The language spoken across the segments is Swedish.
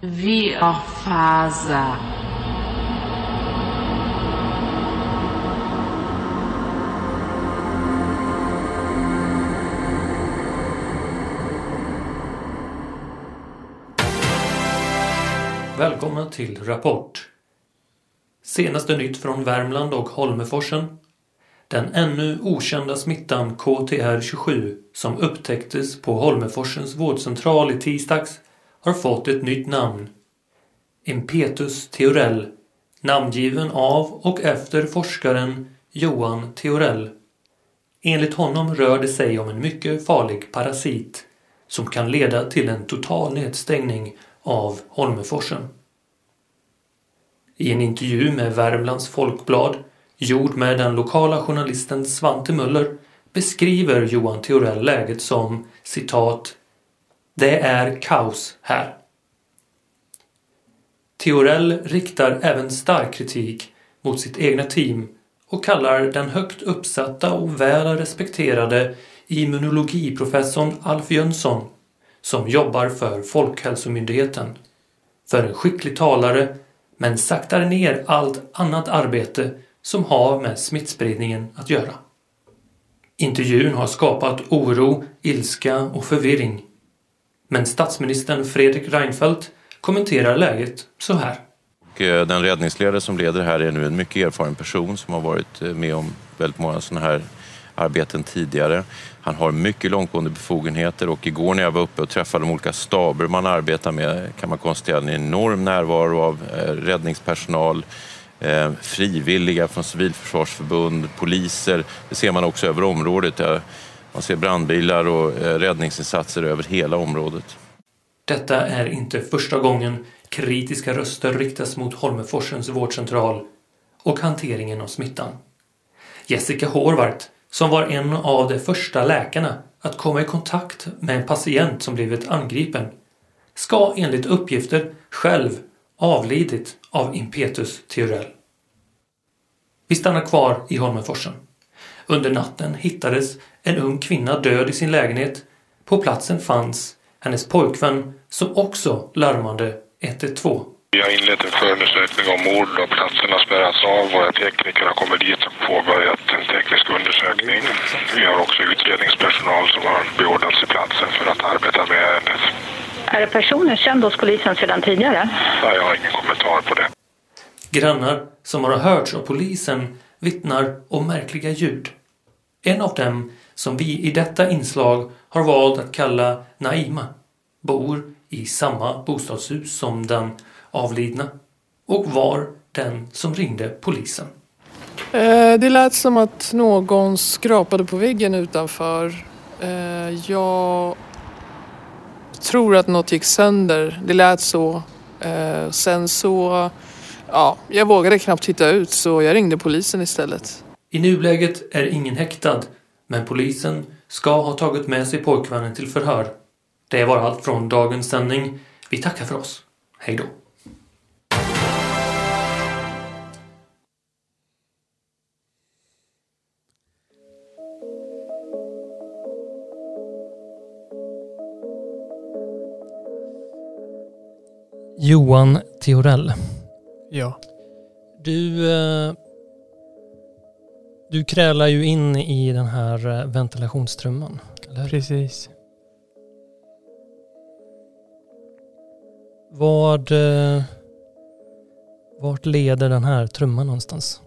Viorfaza. Välkomna till Rapport. Senaste nytt från Värmland och Holmeforsen. Den ännu okända smittan KTR27 som upptäcktes på Holmeforsens vårdcentral i tisdags har fått ett nytt namn. Impetus Theorell, namngiven av och efter forskaren Johan Theorell. Enligt honom rör det sig om en mycket farlig parasit som kan leda till en total nedstängning av Holmeforsen. I en intervju med Värmlands Folkblad gjord med den lokala journalisten Svante Möller beskriver Johan Theorell läget som citat det är kaos här. Theorell riktar även stark kritik mot sitt egna team och kallar den högt uppsatta och väl respekterade immunologiprofessorn Alf Jönsson som jobbar för Folkhälsomyndigheten för en skicklig talare men saktar ner allt annat arbete som har med smittspridningen att göra. Intervjun har skapat oro, ilska och förvirring. Men statsministern Fredrik Reinfeldt kommenterar läget så här. Eh, den räddningsledare som leder här är nu en mycket erfaren person som har varit eh, med om väldigt många sådana här arbeten tidigare. Han har mycket långtgående befogenheter och igår när jag var uppe och träffade de olika staber man arbetar med kan man konstatera en enorm närvaro av eh, räddningspersonal, frivilliga från civilförsvarsförbund, poliser. Det ser man också över området. Man ser brandbilar och eh, räddningsinsatser över hela området. Detta är inte första gången kritiska röster riktas mot Holmeforsens vårdcentral och hanteringen av smittan. Jessica Horvart, som var en av de första läkarna att komma i kontakt med en patient som blivit angripen, ska enligt uppgifter själv avlidit av impetus Theorell. Vi stannar kvar i Holmenforsen. Under natten hittades en ung kvinna död i sin lägenhet. På platsen fanns hennes pojkvän som också larmade 112. Vi har inlett en förundersökning om mord och platsen har spärrats av. Våra tekniker har kommit dit och påbörjat en teknisk undersökning. Vi har också utredningspersonal som har beordrats till platsen för att arbeta med ärendet. Är personen känd hos polisen sedan tidigare? Nej, jag har ingen kommentar på det. Grannar som har hörts av polisen vittnar om märkliga ljud. En av dem, som vi i detta inslag har valt att kalla Naima, bor i samma bostadshus som den avlidna och var den som ringde polisen. Eh, det lät som att någon skrapade på väggen utanför. Eh, jag tror att något gick sönder. Det lät så. Eh, sen så, ja, jag vågade knappt titta ut så jag ringde polisen istället. I nuläget är ingen häktad, men polisen ska ha tagit med sig pojkvännen till förhör. Det var allt från dagens sändning. Vi tackar för oss. Hej då. Johan Theorell. Ja. Du, eh, du krälar ju in i den här eh, ventilationstrumman, eller Precis. Vad, eh, vart leder den här trumman någonstans?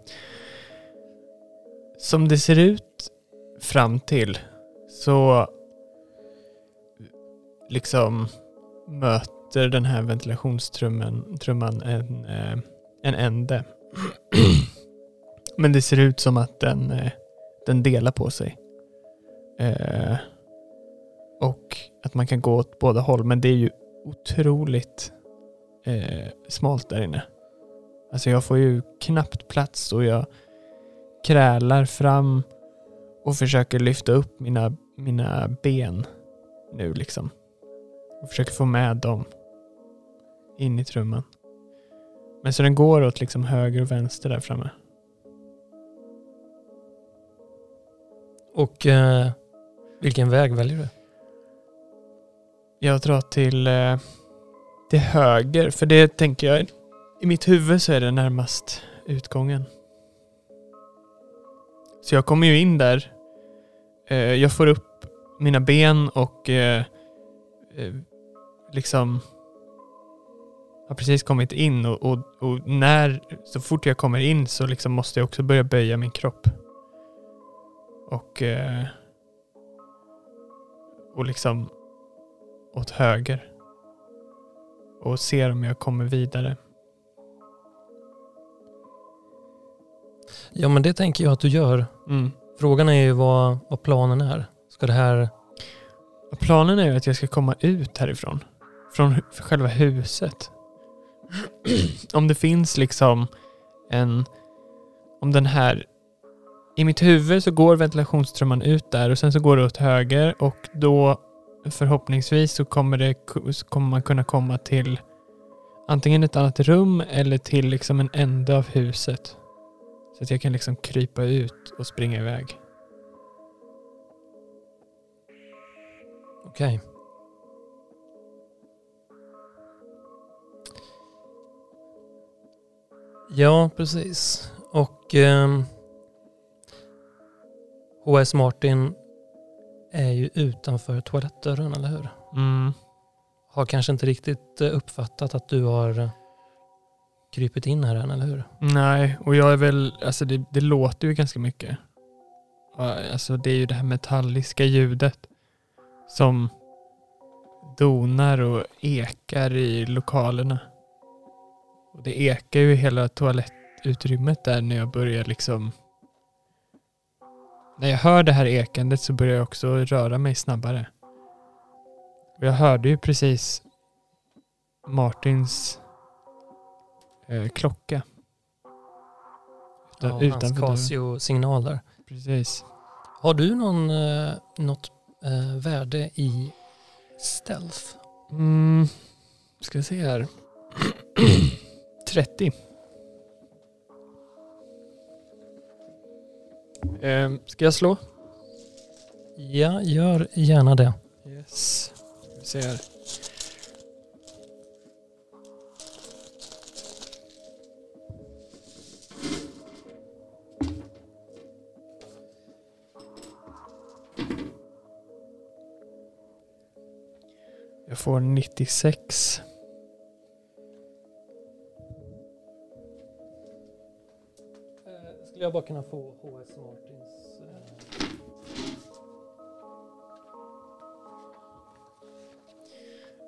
Som det ser ut fram till så liksom möter den här ventilationstrumman trumman en, eh, en ände. Men det ser ut som att den, eh, den delar på sig. Eh, och att man kan gå åt båda håll. Men det är ju otroligt eh, smalt där inne. Alltså jag får ju knappt plats och jag krälar fram och försöker lyfta upp mina, mina ben nu liksom. Och försöker få med dem in i trumman. Men så den går åt liksom höger och vänster där framme. Och eh, vilken väg väljer du? Jag drar till, eh, till höger, för det tänker jag, i mitt huvud så är det närmast utgången. Så jag kommer ju in där, eh, jag får upp mina ben och eh, eh, liksom har precis kommit in och, och, och när, så fort jag kommer in så liksom måste jag också börja böja min kropp. Och, eh, och liksom åt höger. Och ser om jag kommer vidare. Ja, men det tänker jag att du gör. Mm. Frågan är ju vad, vad planen är. Ska det här... Planen är ju att jag ska komma ut härifrån. Från själva huset. om det finns liksom en... Om den här... I mitt huvud så går ventilationstrumman ut där och sen så går det åt höger och då förhoppningsvis så kommer, det, så kommer man kunna komma till antingen ett annat rum eller till liksom en ände av huset. Så att jag kan liksom krypa ut och springa iväg. Okej. Ja, precis. Och ehm, HS Martin är ju utanför toalettdörren, eller hur? Mm. Har kanske inte riktigt eh, uppfattat att du har eh, krypit in här än, eller hur? Nej, och jag är väl, alltså det, det låter ju ganska mycket. Alltså det är ju det här metalliska ljudet som donar och ekar i lokalerna. Och det ekar ju i hela toalettutrymmet där när jag börjar liksom när jag hör det här ekandet så börjar jag också röra mig snabbare. Och jag hörde ju precis Martins eh, klocka. Utan, Ja, hans utanför dörren. Casio-signal där. Precis. Har du någon, eh, något eh, värde i stealth? Mm, ska se här. 30. Ehm, ska jag slå? Ja, gör gärna det. Yes. Vi se här. Jag får 96. Skulle jag bara kunna få HS Martins... eh,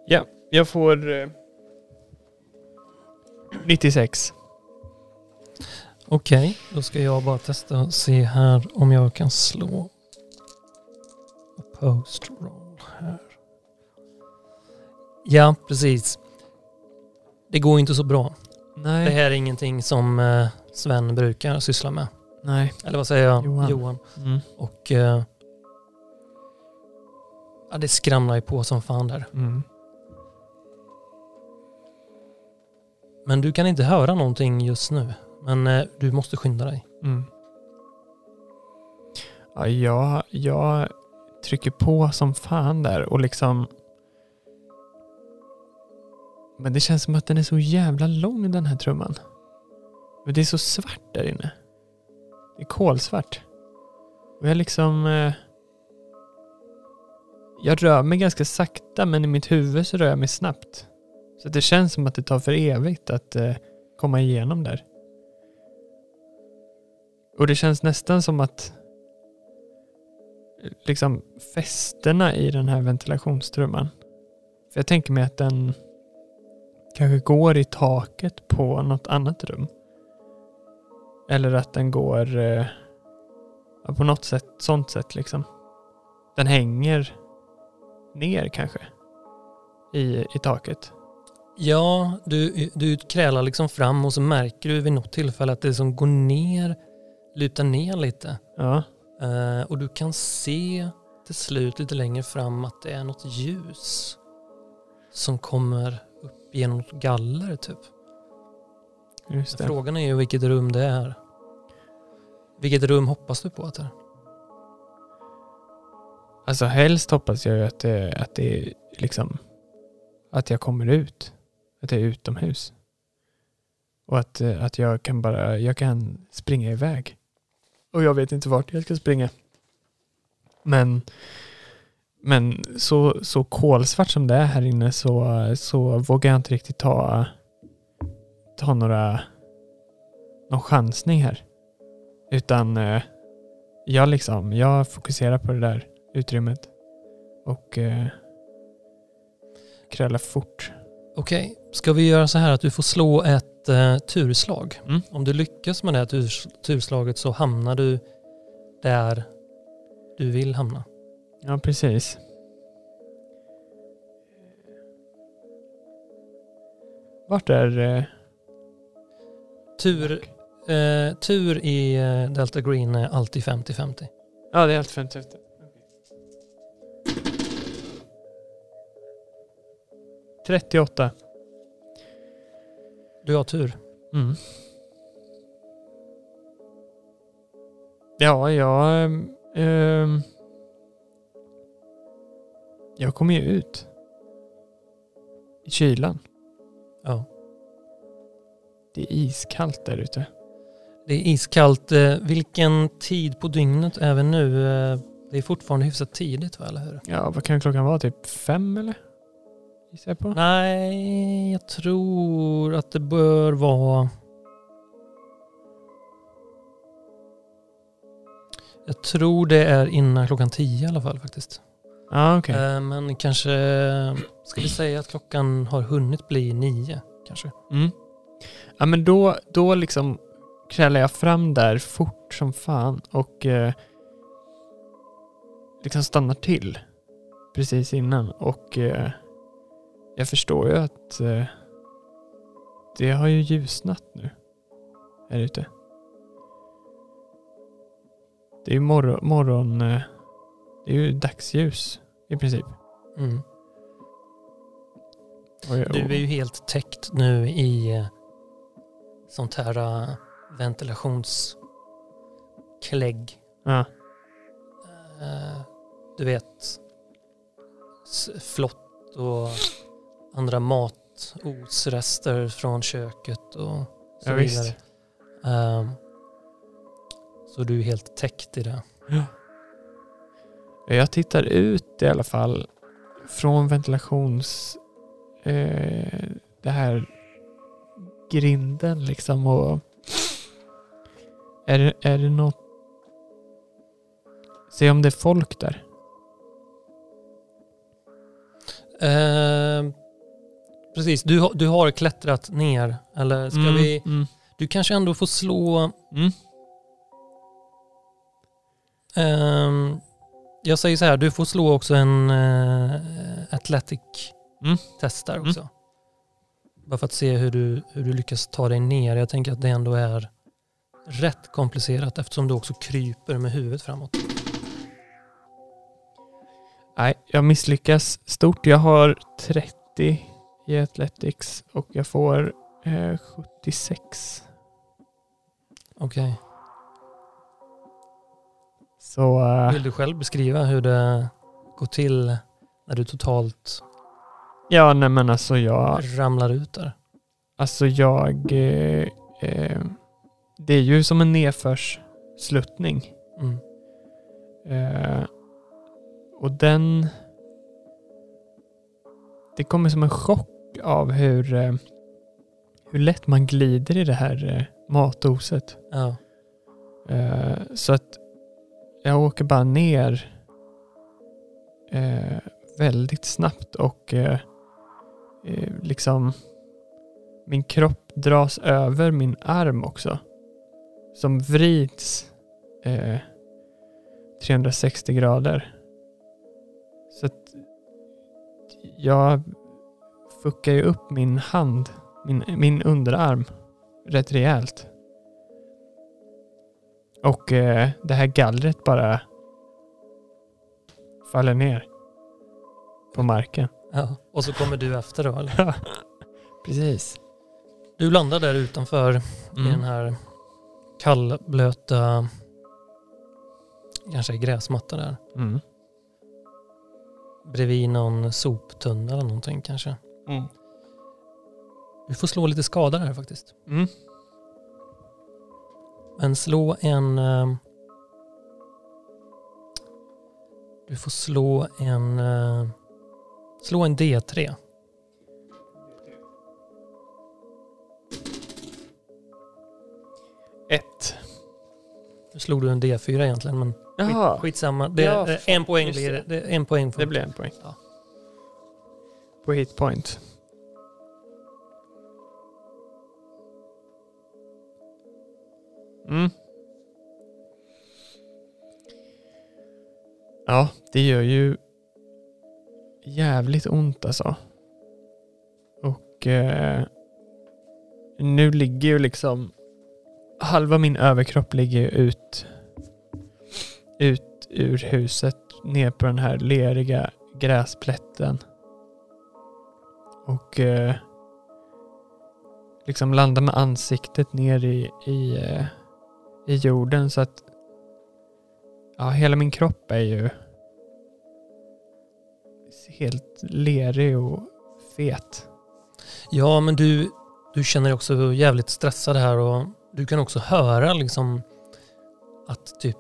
Ja, jag får eh, 96. Okej, då ska jag bara testa och se här om jag kan slå post roll här. Ja, precis. Det går inte så bra. Nej. Det här är ingenting som eh, Sven brukar syssla med. Nej. Eller vad säger jag? Johan. Johan. Mm. Och eh, ja, det skramlar ju på som fan där. Mm. Men du kan inte höra någonting just nu. Men eh, du måste skynda dig. Mm. Ja, jag, jag trycker på som fan där och liksom Men det känns som att den är så jävla lång den här trumman. Men det är så svart där inne. Det är kolsvart. Och jag liksom eh, Jag rör mig ganska sakta men i mitt huvud så rör jag mig snabbt. Så det känns som att det tar för evigt att eh, komma igenom där. Och det känns nästan som att eh, liksom fästena i den här ventilationstrumman. För jag tänker mig att den kanske går i taket på något annat rum. Eller att den går eh, på något sätt, sånt sätt liksom. Den hänger ner kanske i, i taket. Ja, du, du krälar liksom fram och så märker du vid något tillfälle att det som går ner, lutar ner lite. Ja, Eh, och du kan se till slut lite längre fram att det är något ljus som kommer upp genom galler typ. Just det. Frågan är ju vilket rum det är. Vilket rum hoppas du på att det är? Alltså helst hoppas jag ju att det, att det är liksom att jag kommer ut. Att jag är utomhus. Och att, att jag kan bara, jag kan springa iväg. Och jag vet inte vart jag ska springa. Men, men så, så kolsvart som det är här inne så, så vågar jag inte riktigt ta, ta några, någon chansning här. Utan eh, jag liksom, jag fokuserar på det där utrymmet. Och eh, krälar fort. Okej, ska vi göra så här att du får slå ett eh, turslag. Mm. Om du lyckas med det här turs, turslaget så hamnar du där du vill hamna. Ja, precis. Vart är... Eh, Tur, eh, tur i eh, Delta Green är alltid 50-50. ja, det är helt 50 efter. Trettioåtta. Du har tur. Mm. Ja, jag... ehm, ehm, jag kommer ju ut. I kylan. Det är iskallt där ute. Det är iskallt. Eh, vilken tid på dygnet är vi nu? Eh, det är fortfarande hyfsat tidigt va, eller hur? Ja, vad kan klockan vara? Typ fem eller? Gissar jag på. Nej, jag tror att det bör vara... Jag tror det är innan klockan tio i alla fall faktiskt. Ja, okej. Eh, Men kanske, ska vi säga att klockan har hunnit bli nio kanske? Mm. Ja, men då, då liksom krälar jag fram där fort som fan och eh, liksom stannar till precis innan och eh, jag förstår ju att eh, det har ju ljusnat nu här ute. Det är ju morgon, morgon eh, det är ju dagsljus i princip. Mm. Du är ju helt täckt nu i eh, sånt här eh, ventilationsklägg. ja, Eh, Du vet, flott och andra matosrester från köket och så Ja, vidare. Ehm, Så du är helt täckt i det. Jag tittar ut i alla fall från ventilations... Eh, det här grinden liksom och... Är det, är det något... Se om det är folk där. Ehm, Precis, du, har- du har klättrat ner. Eller ska Mm, vi... Mm, Du kanske ändå får slå... mm. Ehm, jag säger så här, du får slå också en uh, athletic Mm. test där Mm. också. Bara för att se hur du, hur du lyckas ta dig ner. Jag tänker att det ändå är rätt komplicerat eftersom du också kryper med huvudet framåt. Nej, jag misslyckas stort. Jag har 30 i Athletics och jag får eh, 76. Okej. Så... eh, Vill du själv beskriva hur det går till när du totalt ja, nej men alltså jag... ramlar ut där? Alltså jag... Eh, eh, det är ju som en nedförssluttning. Mm. Eh, och den... Det kommer som en chock av hur, eh, hur lätt man glider i det här eh, matoset. Ja. Eh, så att jag åker bara ner väldigt snabbt och Eh, liksom min kropp dras över min arm också. Som vrids eh, 360 grader. Så att jag fuckar ju upp min hand, min, min underarm rätt rejält. Och eh, det här gallret bara faller ner på marken ja. Och så kommer du efter då eller? Precis. Du landar där utanför i den här kallblöta, kanske gräsmatta där. Mm. Bredvid någon soptunna eller någonting kanske. Mm. Du får slå lite skada här faktiskt. Mm. Men slå en... eh, Du får slå en... Slå en D3. Ett. Nu slog du en D4 egentligen men Jaha, skitsamma. Det, Ja, eh, en poäng blir det. det. En poäng får det blir en poäng. Ja. På hitpoint. Mm. Ja, det gör ju jävligt ont alltså. Och eh, nu ligger ju liksom halva min överkropp ligger ju ut ut ur huset ner på den här leriga gräsplätten. Och eh, liksom landar med ansiktet ner i, i, eh, i jorden så att ja, hela min kropp är ju helt lerig och fet. Ja, men du, du känner dig också jävligt stressad här och du kan också höra liksom att typ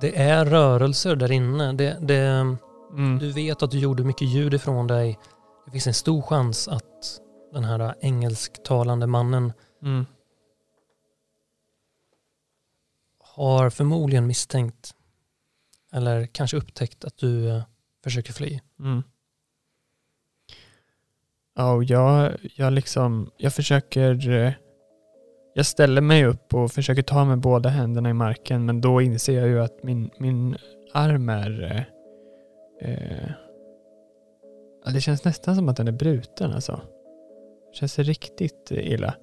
det är rörelser där inne. Det, det, Mm. du vet att du gjorde mycket ljud ifrån dig. Det finns en stor chans att den här engelsktalande mannen Mm. har förmodligen misstänkt eller kanske upptäckt att du eh, försöker fly. Mm. Ja, och jag, jag liksom, jag försöker, eh, jag ställer mig upp och försöker ta med båda händerna i marken, men då inser jag ju att min, min arm är, eh, eh, det känns nästan som att den är bruten alltså. Det känns riktigt illa.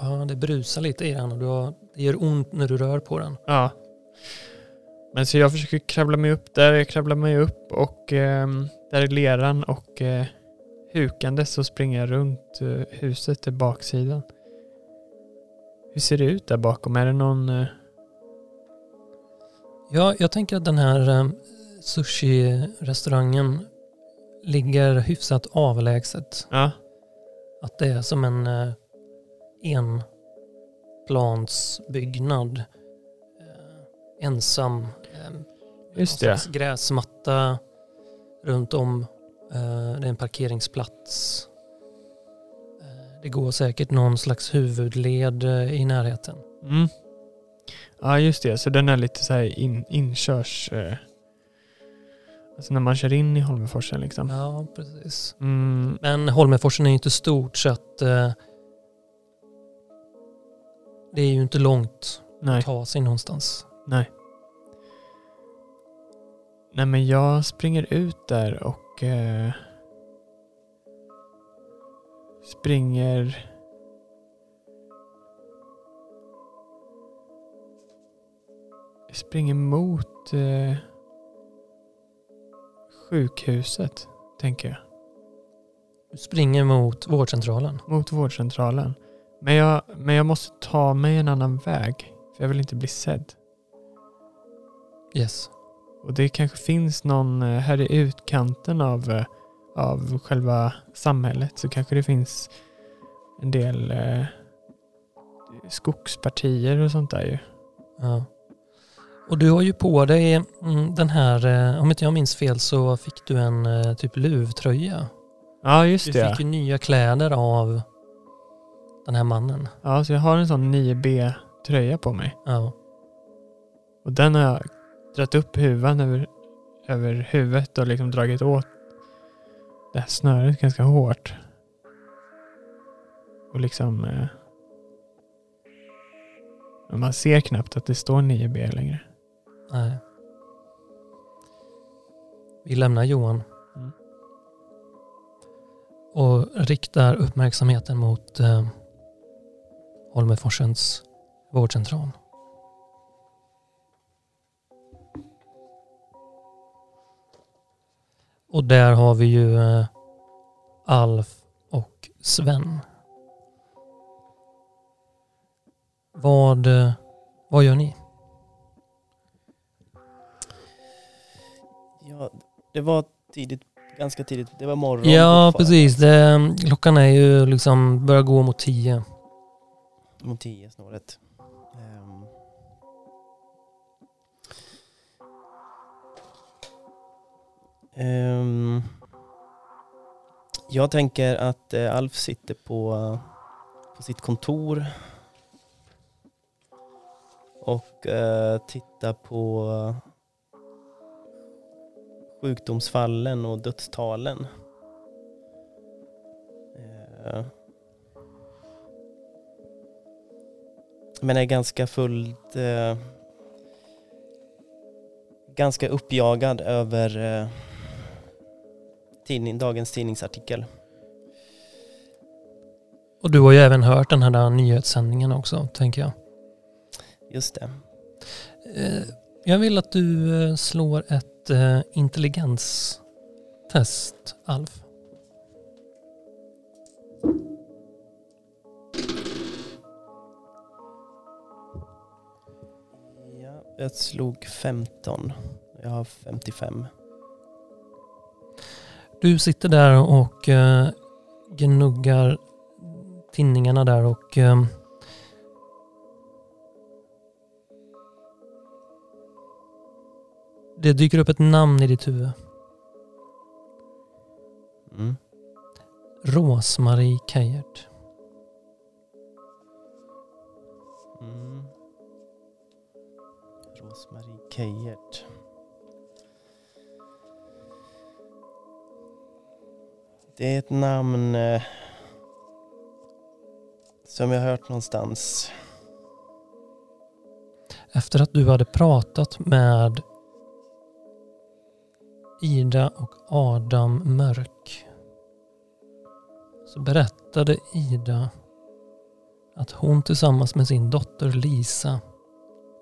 Ja, det brusar lite i den och det gör ont när du rör på den. Ja. Men så jag försöker kravla mig upp där, jag kravlar mig upp och ehm, där är leran och eh, hukande så springer jag runt eh, huset till baksidan. Hur ser det ut där bakom? Är det någon... Eh, Ja, jag tänker att den här eh, sushi-restaurangen ligger hyfsat avlägset. ja, Att det är som en eh, enplansbyggnad. Eh, ensam. Just det. gräsmatta runt om. Eh, det är en parkeringsplats. Eh, det går säkert någon slags huvudled eh, i närheten. Mm. Ja, just det. Så den är lite så här in, inkörs... Alltså när man kör in i Holmenforsen liksom. Ja, precis. Mm, Men Holmenforsen är ju inte stort så att eh, det är ju inte långt nej. att ta sig någonstans. Nej. Nej men jag springer ut där och eh, springer springer mot eh, sjukhuset, tänker jag. Du springer mot vårdcentralen. Mot vårdcentralen. Men jag, men jag måste ta mig en annan väg, för jag vill inte bli sedd. Yes. Och det kanske finns någon eh, här i utkanten av, eh, av själva samhället så kanske det finns en del eh, skogspartier och sånt där ju. Ja. Och du har ju på dig mm, den här, eh, om inte jag minns fel så fick du en typ luvtröja. Ja, just Du det. fick ju nya kläder av den här mannen. Ja, så jag har en sån 9B-tröja på mig. Ja. Och den har jag dragit upp huvan över, över huvudet och liksom dragit åt det här snöret ganska hårt. Och liksom... Eh, man ser knappt att det står 9B längre. Nej. Vi lämnar Johan. Mm. Och riktar uppmärksamheten mot eh, Holmeforsens vårdcentral. Och där har vi ju eh, Alf och Sven. Vad, eh, vad gör ni? Ja, det var tidigt ganska tidigt. Det var morgon. Ja, precis. Det, klockan är ju liksom, börjar gå mot tio. Mot tio snåret. Um, jag tänker att eh, Alf sitter på, på sitt kontor och uh, tittar på sjukdomsfallen och dödstalen. Uh, men är ganska fullt uh, ganska uppjagad över tidning, dagens tidningsartikel. Och du har ju även hört den här nyhetssändningen också, tänker jag. Just det. Eh, Jag vill att du eh, slår ett eh, intelligenstest, Alf. Ja, jag slog 15. Jag har 55. Du sitter där och eh, gnuggar tinningarna där och eh, det dyker upp ett namn i ditt huvud. Mm. Rosmarie Keijert. Mm. Rosmarie Keijert. Det är ett namn eh, som jag har hört någonstans. Efter att du hade pratat med Ida och Adam Mörk så berättade Ida att hon tillsammans med sin dotter Lisa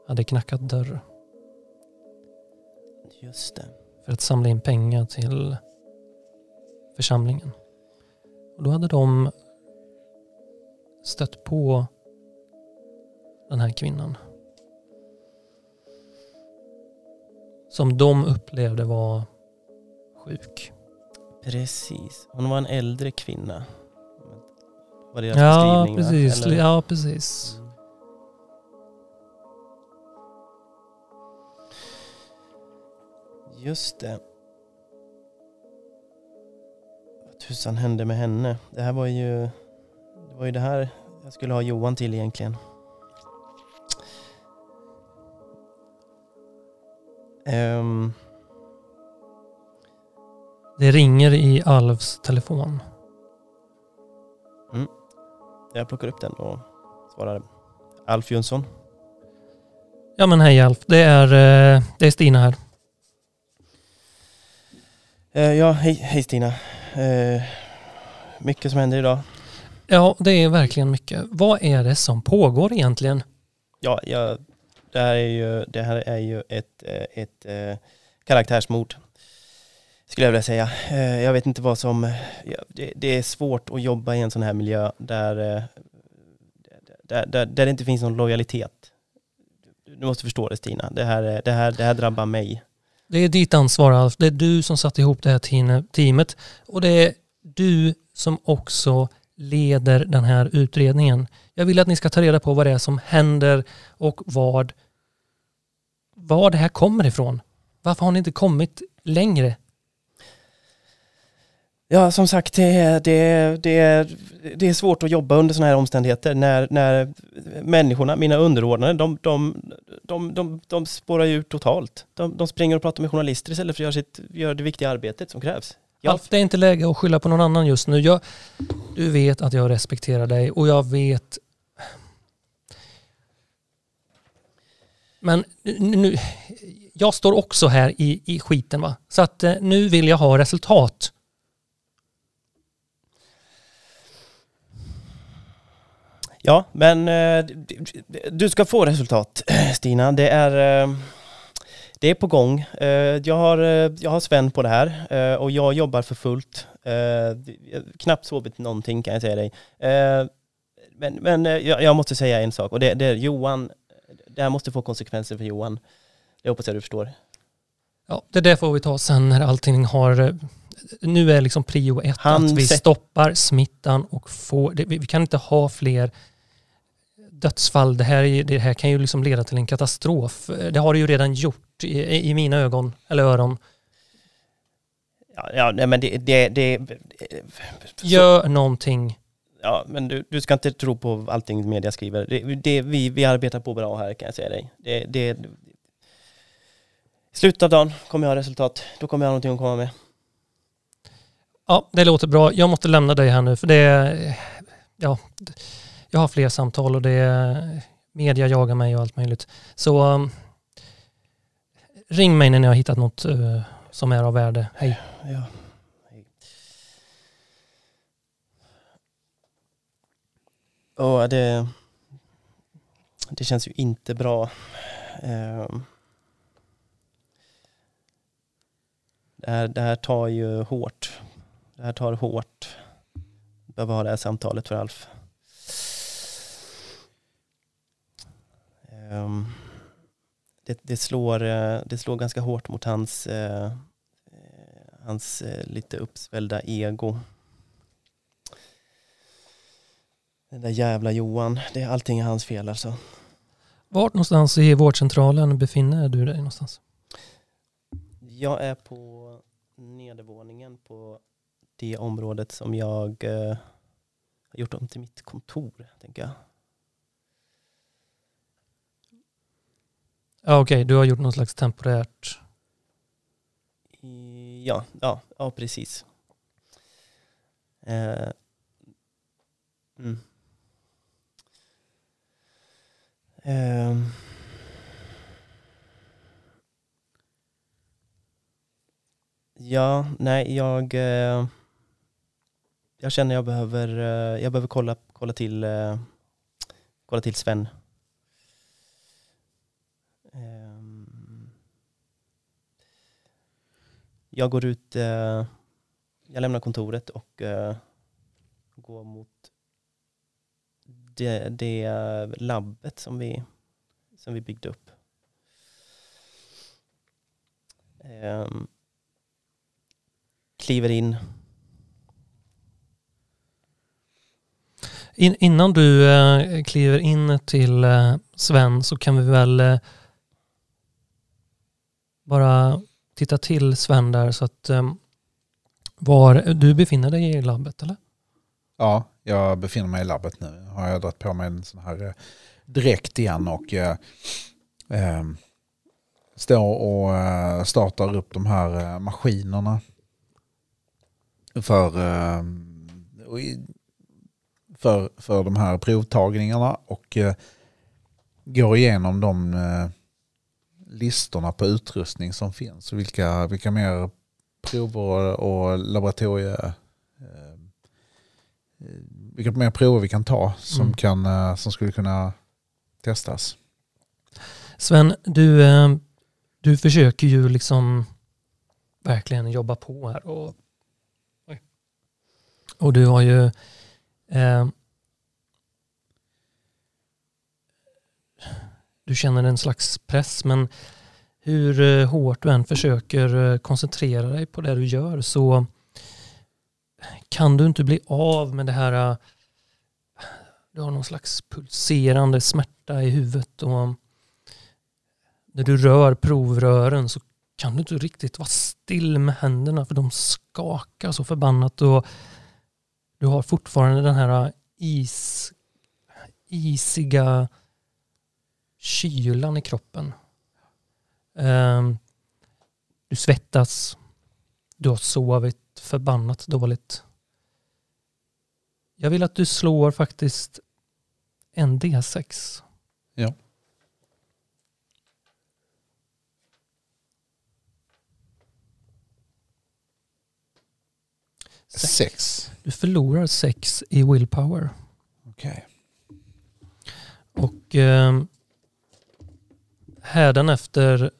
hade knackat dörr Just det. för att samla in pengar till församlingen. Och då hade de stött på den här kvinnan. Som de upplevde var sjuk. Precis. Hon var en äldre kvinna. Var deras Ja, precis. Eller- Ja, precis. Mm. Just det. Tusan hände med henne? Det här var ju... Det var ju det här jag skulle ha Johan till egentligen. Ehm, Det ringer i Alvs telefon. jag plockar upp den och svarar Alf Jönsson. Ja men hej Alf, det är, eh, det är Stina här. Eh, ja, hej, hej Stina. Eh, mycket som händer idag. Ja, det är verkligen mycket. Vad är det som pågår egentligen? Ja, ja det, här är ju, det här är ju ett, eh, ett eh, karaktärsmord. Skulle jag vilja säga. Eh, Jag vet inte vad som... Det, är svårt att jobba i en sån här miljö där, där, där, där det inte finns någon lojalitet. Du måste förstå det Stina. Det här, är- det här, det här drabbar mig. Det är ditt ansvar Alf. Det är du som satte ihop det här teamet och det är du som också leder den här utredningen. Jag vill att ni ska ta reda på vad det är som händer och vad, var det här kommer ifrån. Varför har ni inte kommit längre? Ja, som sagt, det är, det, det, det är svårt att jobba under sådana här omständigheter när, när människorna, mina underordnade, de, de, de, de, de spårar ju totalt. De, de springer och pratar med journalister istället för att göra, sitt, göra det viktiga arbetet som krävs. Ja, Alf, det är inte läge att skylla på någon annan just nu. Jag, du vet att jag respekterar dig och jag vet... Men nu, jag står också här i, i skiten va. Så att eh, nu vill jag ha resultat. Ja men eh, du ska få resultat Stina. Det är, eh, det är på gång. Eh, Jag har, jag har Sven på det här och jag jobbar för fullt. Jag Knappt sovit någonting kan jag säga dig. Men, men jag, jag måste säga en sak och det, det är Johan, det här måste få konsekvenser för Johan. Det hoppas jag du förstår. Ja, det där får vi ta sen när allting har, nu är liksom prio ett Han att vi stoppar smittan och får, det, vi, vi kan inte ha fler dödsfall. Det här, är- det här kan ju liksom leda till en katastrof. Det har det ju redan gjort i, i mina ögon, eller öron. Ja, ja nej, men det... det, det så- Gör någonting. Ja, men du, du ska inte tro på allting media skriver. Det, det, vi, vi arbetar på bra här kan jag säga dig. Det, det, I slutet av dagen kommer jag ha resultat. Då kommer jag ha någonting att komma med. Ja, det låter bra. Jag måste lämna dig här nu för det ja, jag har fler samtal och det är, media jagar mig och allt möjligt. Så um, ring mig när ni har hittat något uh, som är av värde. Hej. Ja. hej. Det, det känns ju inte bra. Ehm. Det här, det här tar ju hårt. Det här tar hårt. Behöver ha det här samtalet för Alf. Det, det, slår, eh, det slår ganska hårt mot hans eh, hans eh, lite uppsvällda ego. Den där jävla Johan, det är allting är hans fel alltså. Vart någonstans i vårdcentralen befinner du dig någonstans? Jag är på nedervåningen på det området som jag eh, har gjort om till mitt kontor, tänker jag. Ja, Okej, okay. du har gjort någon slags temporärt... Ja, ja, ja, precis. Eh, mm. Ehm. ja, nej, jag, eh, jag känner jag behöver, eh, jag behöver kolla, kolla, till, eh, kolla till Sven. Jag går ut, eh, jag lämnar kontoret och eh, går mot det, det labbet som vi, som vi byggde upp. Eh, kliver in. In, innan du eh, kliver in till eh, Sven så kan vi väl eh, bara titta till Sven där så att um, var du befinner dig i labbet eller? Ja, jag befinner mig i labbet nu. Har jag dragit på mig en sån här eh, dräkt igen och eh, eh, står och eh, startar upp de här eh, maskinerna för, eh, för, för de här provtagningarna och eh, går igenom de eh, listorna på utrustning som finns. Vilka, vilka mer prover och laboratorie eh, vilka mer prover vi kan ta som, Mm. kan, eh, som skulle kunna testas. Sven, du, eh, du försöker ju liksom verkligen jobba på här och, och du har ju eh, du känner en slags press men hur eh, hårt du än försöker eh, koncentrera dig på det du gör så kan du inte bli av med det här eh, du har någon slags pulserande smärta i huvudet och när du rör provrören så kan du inte riktigt vara still med händerna för de skakar så förbannat och du har fortfarande den här is, isiga kylan i kroppen. Ehm, du svettas. Du har sovit förbannat dåligt. Jag vill att du slår faktiskt en D6. Ja. Sex. Du förlorar sex i willpower. Okej. Och eh, Hädanefter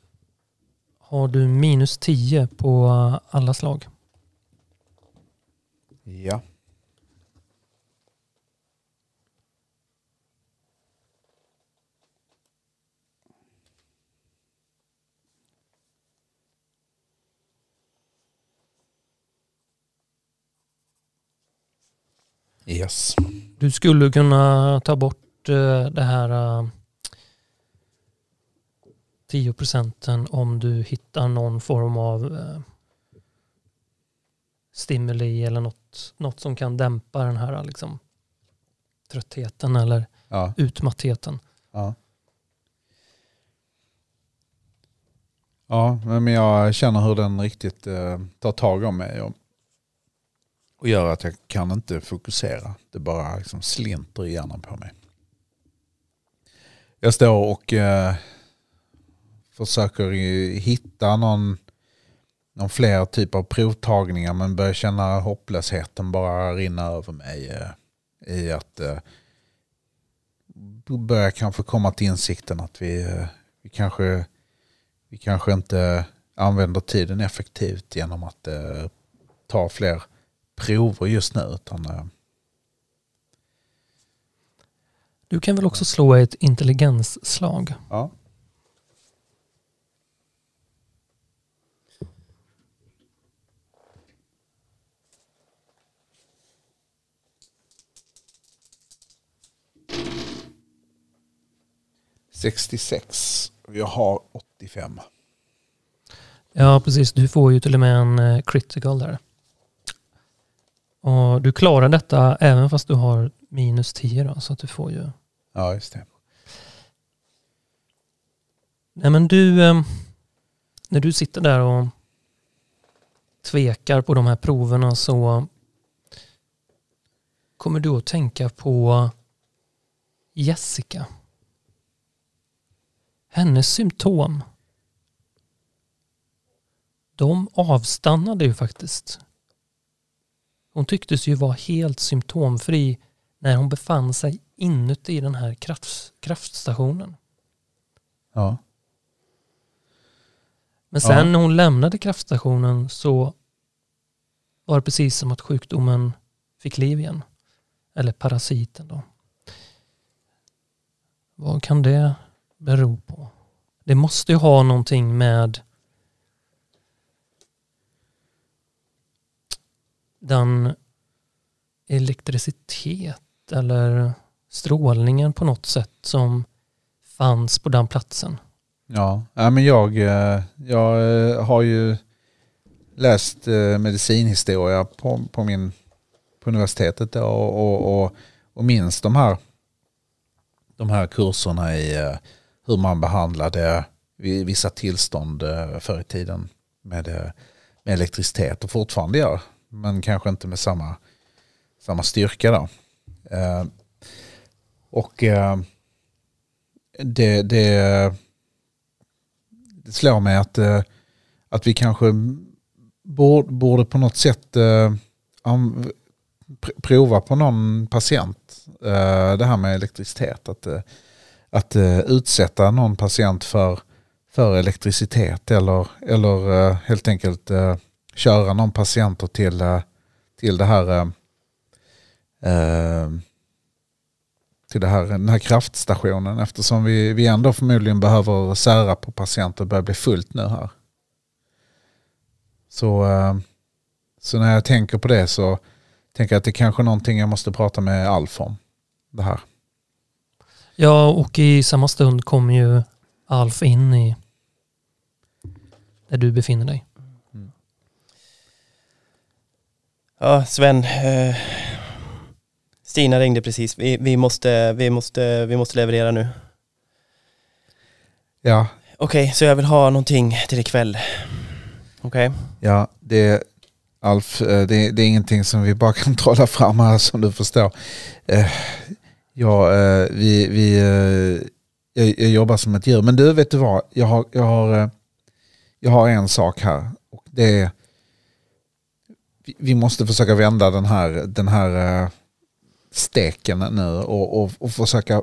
har du minus 10 på alla slag. Ja. Yes. Du skulle kunna ta bort eh, det här eh, 10 procenten om du hittar någon form av eh, stimuli eller något, något som kan dämpa den här liksom, tröttheten eller Ja, utmattheten. ja. Ja, men jag känner hur den riktigt eh, tar tag om mig och, och gör att jag kan inte fokusera. Det bara liksom slinter i hjärnan på mig. Jag står och eh, försöker hitta någon, någon fler typ av provtagningar men börjar känna hopplösheten bara rinna över mig eh, i att eh, börjar kanske komma till insikten att vi, eh, vi, kanske, vi kanske inte använder tiden effektivt genom att ta fler prover just nu. Utan, Du kan väl också slå ett intelligensslag. ja. ...66. Jag har 85. Ja, precis. Du får ju till och med en eh, critical där. Och du klarar detta även fast du har minus 10 då, så att du får ju... Ja, just det. Nej men du, eh, när du sitter där och tvekar på de här proverna så kommer du att tänka på Jessica. Hennes symptom. De avstannade ju faktiskt. Hon tycktes ju vara helt symptomfri när hon befann sig inuti den här kraft, kraftstationen. Ja. Men sen Ja. när hon lämnade kraftstationen så var det precis som att sjukdomen fick liv igen. Eller parasiten då. Vad kan det bero på? Det måste ju ha någonting med den elektricitet eller strålningen på något sätt som fanns på den platsen. Ja, ja men jag, eh, jag eh, har ju läst eh, medicinhistoria på, på, min, på universitetet och, och, och, och minns de här, de här kurserna i hur man behandlade vissa tillstånd eh, förr i tiden med, eh, med elektricitet och fortfarande gör, men kanske inte med samma, samma styrka då. Eh, Och eh, det, det det slår mig att, eh, att vi kanske borde, borde på något sätt eh, prova på någon patient eh, det här med elektricitet. Att, eh, att eh, utsätta någon patient för, för elektricitet eller, eller eh, helt enkelt eh, köra någon patient till, eh, till det här eh, eh, till det här, den här kraftstationen eftersom vi, vi ändå förmodligen behöver sära på patienter och börjar bli fullt nu här. Så, så när jag tänker på det så tänker jag att det kanske är någonting jag måste prata med Alf om. Det här. Ja, och i samma stund kommer ju Alf in i där du befinner dig. Ja, Sven. Eh, Stina ringde precis. Vi, vi, måste, vi, måste, vi måste leverera nu. Ja, Okej, så jag vill ha någonting till ikväll. Okej? ja det, Alf, eh, det, det är ingenting som vi bara kan trolla fram här som du förstår. Eh, Ja, eh, vi, vi, eh, jag, jag jobbar som ett djur. Men du, vet du vad? Jag har, jag har, eh, jag har en sak här. Och det är, vi- måste försöka vända den här, den här eh, steken nu och, och, och försöka,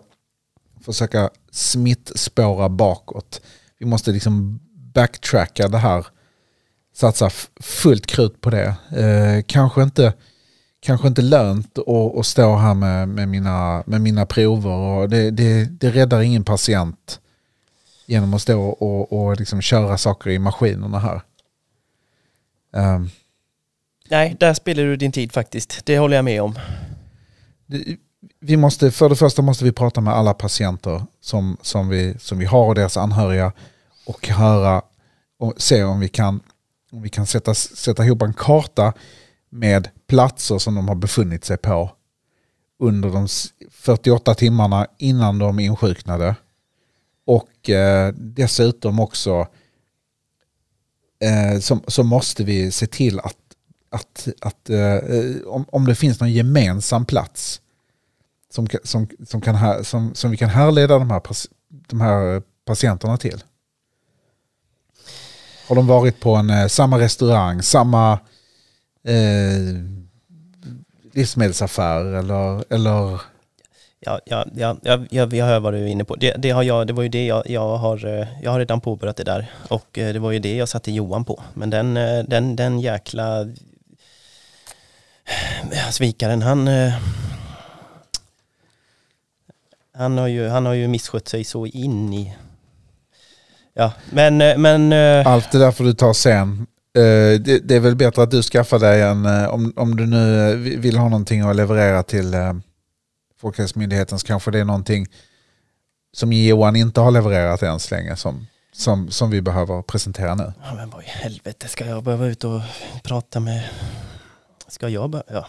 försöka smittspåra bakåt. Vi måste liksom backtracka det här. Satsa fullt krut på det. Eh, kanske inte kanske inte lönt att, att stå här med, med, mina, med mina prover. Och det, det, det räddar ingen patient genom att stå och, och liksom köra saker i maskinerna här. Ehm, Nej, där spiller du din tid faktiskt. Det håller jag med om. vi måste, för det första måste vi prata med alla patienter som, som, vi, som vi har och deras anhöriga och höra och se om vi kan, om vi kan sätta, sätta ihop en karta med platser som de har befunnit sig på under de 48 timmarna innan de insjuknade. Och eh, dessutom också eh, så, så måste vi se till att, att, att eh, eh om, om det finns någon gemensam plats som, som, som, kan här, som, som vi kan härleda de här, de här patienterna till. Har de varit på en, eh, samma restaurang, samma eh, livsmedelsaffär eller, eller Ja, ja, ja, ja, jag, jag hör vad du är inne på. Det, det, har jag, det var ju det jag, jag har, eh, jag har redan påbörjat det där. Och eh, det var ju det jag satte Johan på. Men den, eh, den, den jäkla svikaren, han, han, har ju, han har ju misskött sig så in i... Ja, men... men allt det där får du ta sen. Eh, det, det är väl bättre att du skaffar dig en, eh, om, om du nu eh, vill ha någonting att leverera till Folkhälsomyndigheten så kanske det är någonting som Johan inte har levererat än så länge som, som, som vi behöver presentera nu. Ja, men vad i helvete ska jag behöva ut och prata med... Ska jag behöva... Ja,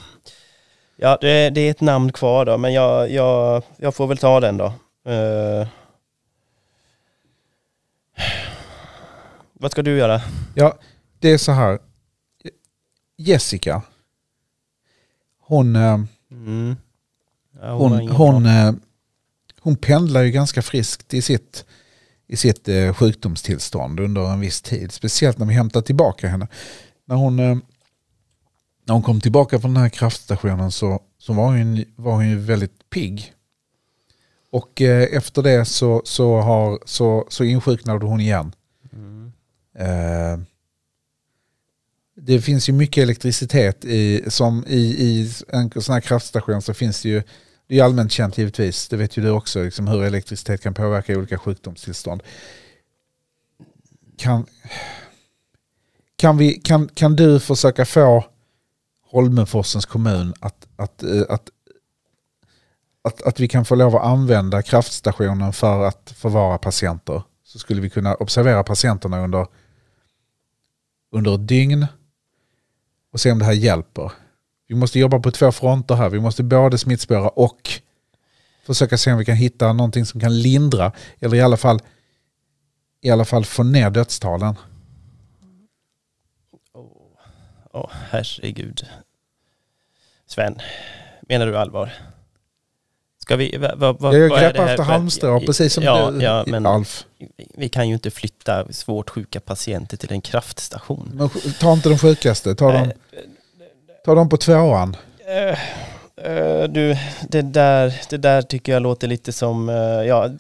ja det, det är ett namn kvar då, men jag, jag, jag får väl ta den då. Eh. Vad ska du göra? Ja, det är så här. Jessica, hon, eh, Mm. Ja, hon, hon, bra. eh, hon pendlar ju ganska friskt i sitt, i sitt eh, sjukdomstillstånd under en viss tid. Speciellt när vi hämtar tillbaka henne. När hon, när hon kom tillbaka från den här kraftstationen så, så var, hon, var hon ju väldigt pigg. Och efter det så, så, har, så, så insjuknade hon igen. Mm. Eh, det finns ju mycket elektricitet i, som i, i en sån här kraftstation så finns det ju, det är allmänt känt givetvis, det vet ju du också, liksom hur elektricitet kan påverka olika sjukdomstillstånd. Kan, kan, vi, kan, kan du försöka få Holmenforsens kommun att, att, eh, att, att, att vi kan få lov att använda kraftstationen för att förvara patienter? Så skulle vi kunna observera patienterna under under ett dygn och se om det här hjälper. Vi måste jobba på två fronter här. Vi måste både smittspåra och försöka se om vi kan hitta någonting som kan lindra eller i alla fall, i alla fall få ner dödstalen. Åh, herregud. Sven, menar du allvar? Ska vi... Va, va, va, Jag vad är det greppar efter halmstrå precis som ja, du, ja, men Alf. vi kan ju inte flytta svårt sjuka patienter till en kraftstation. Men ta inte de sjukaste, ta dem, ta dem på tvåan. Eh, eh, du, det där, det där tycker jag låter lite som, eh, ja,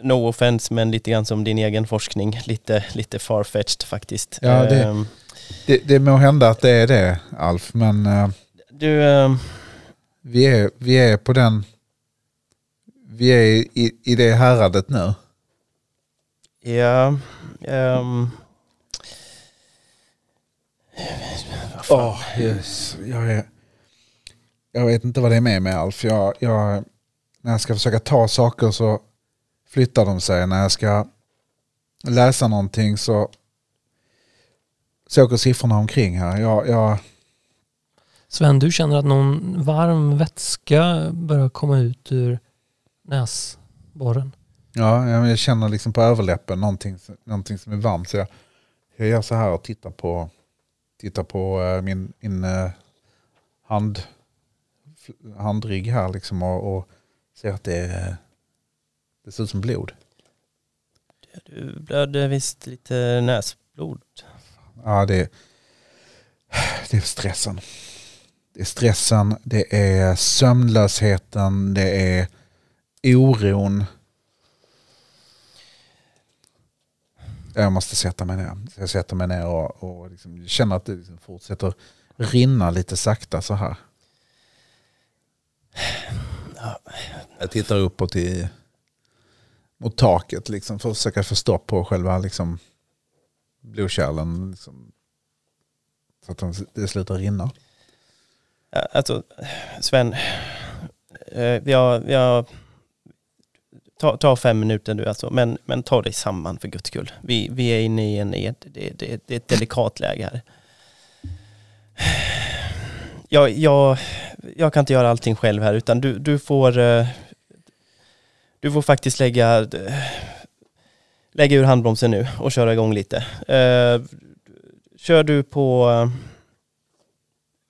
no offense, men lite grann som din egen forskning. Lite, lite farfetched faktiskt. Ja, det- Eh, Det, det må hända att det är det Alf, men Du, eh, vi, är, vi är på den, vi är i, i det häradet nu. ja, fan. Åh, yes. jag, är, jag vet inte vad det är med mig Alf. Jag, jag, när jag ska försöka ta saker så flyttar de sig. När jag ska läsa någonting så, så åker siffrorna omkring här. Jag, jag, Sven, du känner att någon varm vätska börjar komma ut ur näsborren. ja, jag känner liksom på överläppen någonting, någonting som är varmt. Så jag, jag gör så här och tittar på, tittar på eh, min, min eh, hand, handrygg här liksom och, och ser att det, är- det ser ut som blod. Du blödde visst lite näsblod. Ja, det, det är stressen. Det är stressen, det är sömnlösheten, det är oron. Jag måste sätta mig ner. Jag sätter mig ner och, och liksom känner att det liksom fortsätter rinna lite sakta så här. Jag tittar uppåt i, mot taket liksom, för att försöka få stopp på själva liksom, blodkärlen. Liksom, så att det slutar rinna. Alltså, Sven, eh, jag, jag, ta, ta fem minuter nu alltså, men, men ta dig samman för guds skull. Vi, vi är inne i en, ett, det, det, det är ett delikat läge här. Jag, jag, jag kan inte göra allting själv här utan du, du får eh, du får faktiskt lägga lägga ur handbromsen nu och köra igång lite. Eh, kör du på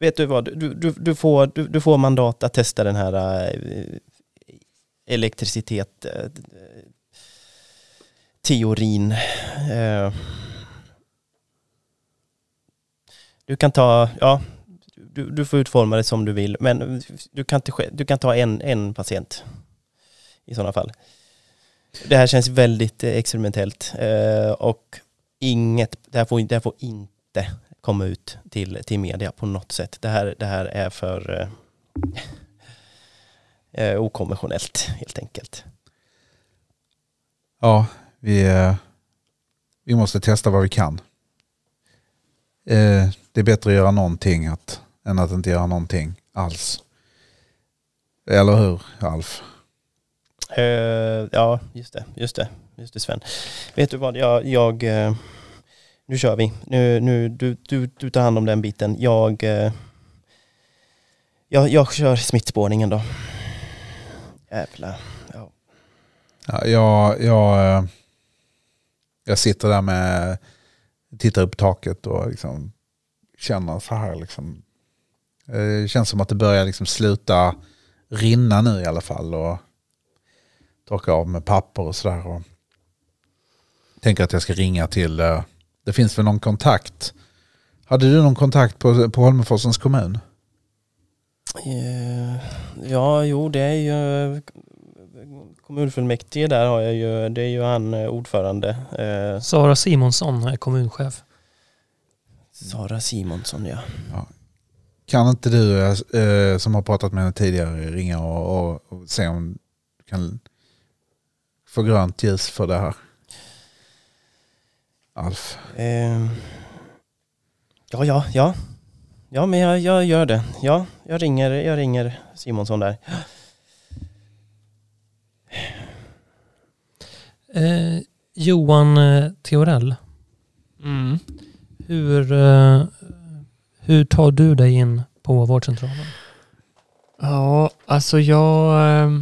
vet du vad, du, du, du, får, du, du får mandat att testa den här eh, elektricitet-teorin. Eh, eh, du kan ta, ja, du, du får utforma det som du vill, men du kan, inte, du kan ta en, en patient i sådana fall. Det här känns väldigt eh, experimentellt och inget, det här får, det här får inte komma ut till, till media på något sätt. Det här, det här är för eh, okonventionellt helt enkelt. Ja, vi, eh, vi måste testa vad vi kan. Eh, det är bättre att göra någonting att, än att inte göra någonting alls. Eller hur, Alf? Uh, ja, just det, just det, just det Sven. Vet du vad, jag, jag uh, nu kör vi. Nu, nu, du, du, du tar hand om den biten. Jag, uh, jag, jag kör smittspårningen då. Jävlar. Ja. Ja, jag, jag, eh, jag sitter där med, tittar upp taket och liksom känner så här liksom. Eh, det känns som att det börjar liksom sluta rinna nu i alla fall. Och torka av med papper och sådär. Tänker att jag ska ringa till, eh, det finns väl någon kontakt. Hade du någon kontakt på, på Holmenforsens kommun? Ja, jo det är ju kommunfullmäktige där har jag ju, det är ju han ordförande. Sara Simonsson är kommunchef. Sara Simonsson ja. ja. Kan inte du eh, som har pratat med henne tidigare ringa och, och, och se om du kan få grönt ljus för det här? Alf? Eh, ja, ja, ja. Ja, men jag, jag gör det. Ja, jag ringer, jag ringer Simonsson där. Eh, Johan eh, Theorell. Mm. Hur, eh, hur tar du dig in på vårdcentralen? Ja, alltså jag... Eh,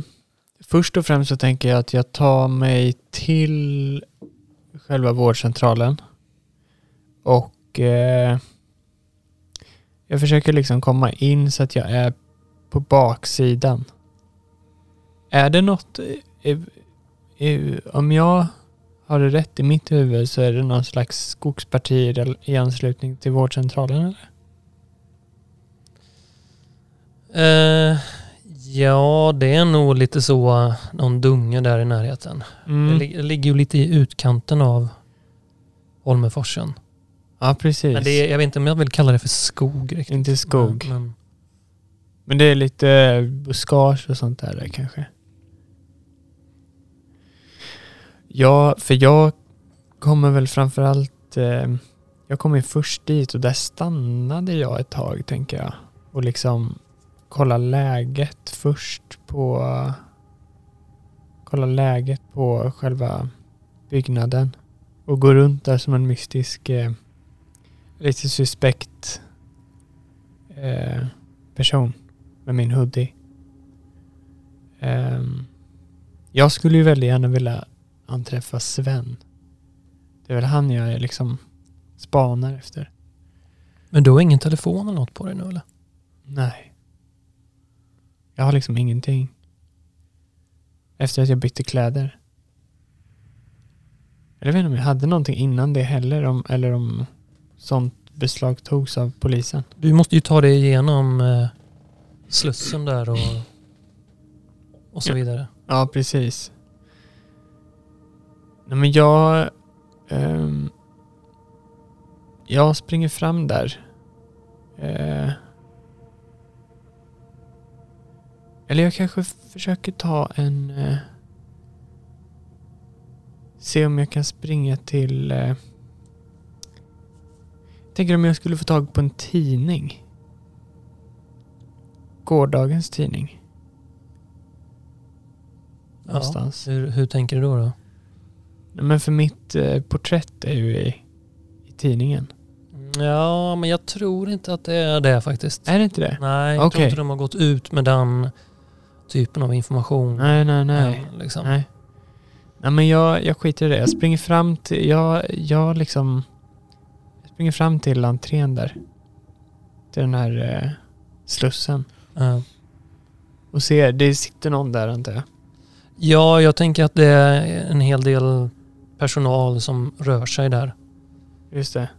först och främst så tänker jag att jag tar mig till själva vårdcentralen. Och eh, jag försöker liksom komma in så att jag är på baksidan. Är det något... om jag har det rätt i mitt huvud så är det någon slags skogsparti i anslutning till vårdcentralen eller? Eh, ja, det är nog lite så någon dunge där i närheten. Mm. Det ligger ju lite i utkanten av Holmeforsen. Ja, precis. Men det är, jag vet inte om jag vill kalla det för skog riktigt. Inte skog. Men, men, Men det är lite buskage och sånt där, där kanske. Ja, för jag kommer väl framförallt... Eh, jag kom ju först dit och där stannade jag ett tag, tänker jag. Och liksom kolla läget först på... Kolla läget på själva byggnaden. Och gå runt där som en mystisk, eh, lite suspekt eh, person med min hoodie. Ehm, jag skulle ju väldigt gärna vilja anträffa Sven. Det är väl han jag liksom spanar efter. men du har ingen telefon eller något på dig nu eller? Nej. Jag har liksom ingenting. Efter att jag bytte kläder. Jag vet inte om jag hade någonting innan det heller, om, eller om sånt beslag togs av polisen. Du måste ju ta dig igenom eh, Slussen där och, och så Ja. vidare. Ja, precis. Nej, men jag... ehm, jag springer fram där. Eh, eller jag kanske försöker ta en... Eh, se om jag kan springa till... Tänker om jag skulle få tag på en tidning. Gårdagens tidning. någonstans. Hur, hur tänker du då? då? Nej, Men för mitt eh, porträtt är ju i, i tidningen. Ja, men jag tror inte att det är det faktiskt. Är det inte det? Nej, jag tror Okej. inte de har gått ut med den typen av information. Nej, nej, nej. än, liksom. Nej. Nej men jag, jag skiter i det. Jag springer fram till, jag, jag liksom, springer fram till entrén där. Till den här eh, slussen. Ja. Och ser, det sitter någon där antar jag. Ja, jag tänker att det är en hel del personal som rör sig där. Just det.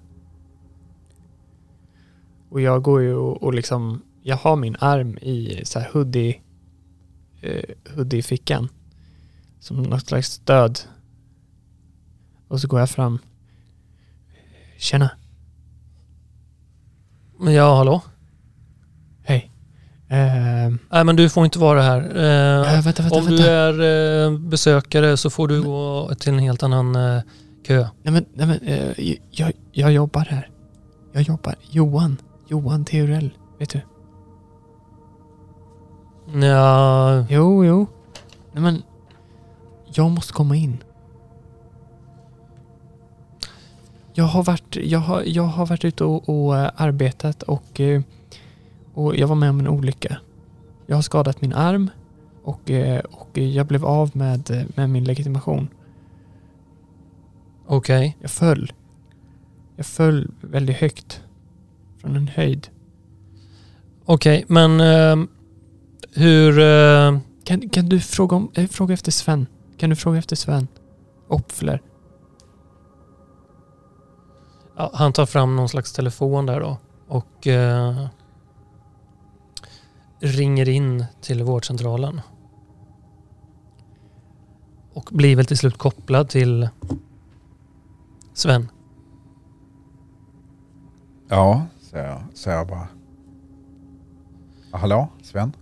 Och jag går ju och, och liksom, jag har min arm i så här hoodie, eh, hoodie-fickan. Som något slags stöd. Och så går jag fram. Tjena. Ja, hallå? Hej. Eh, Nej, men du får inte vara här. Eh, äh, vänta, vänta, om vänta. du är eh, besökare så får du gå till en helt annan eh, kö. Nej men, nej, men eh, jag, jag jobbar här. Jag jobbar. Johan. Johan Theorell. Vet du? Ja, Jo, jo. Nej men, jag måste komma in. Jag har varit, jag har, jag har varit ute och, och eh, arbetat och, eh, och jag var med om en olycka. Jag har skadat min arm och, eh, och jag blev av med, med min legitimation. okej. Jag föll. Jag föll väldigt högt. Från en höjd. Okej, men eh, hur... Eh, Kan, kan du fråga, om, fråga efter Sven? Kan du fråga efter Sven? Opfler. Ja, han tar fram någon slags telefon där då och eh, ringer in till vårdcentralen. Och blir väl till slut kopplad till Sven. Ja, säger jag, säger jag bara. Ja, Hallå, Sven?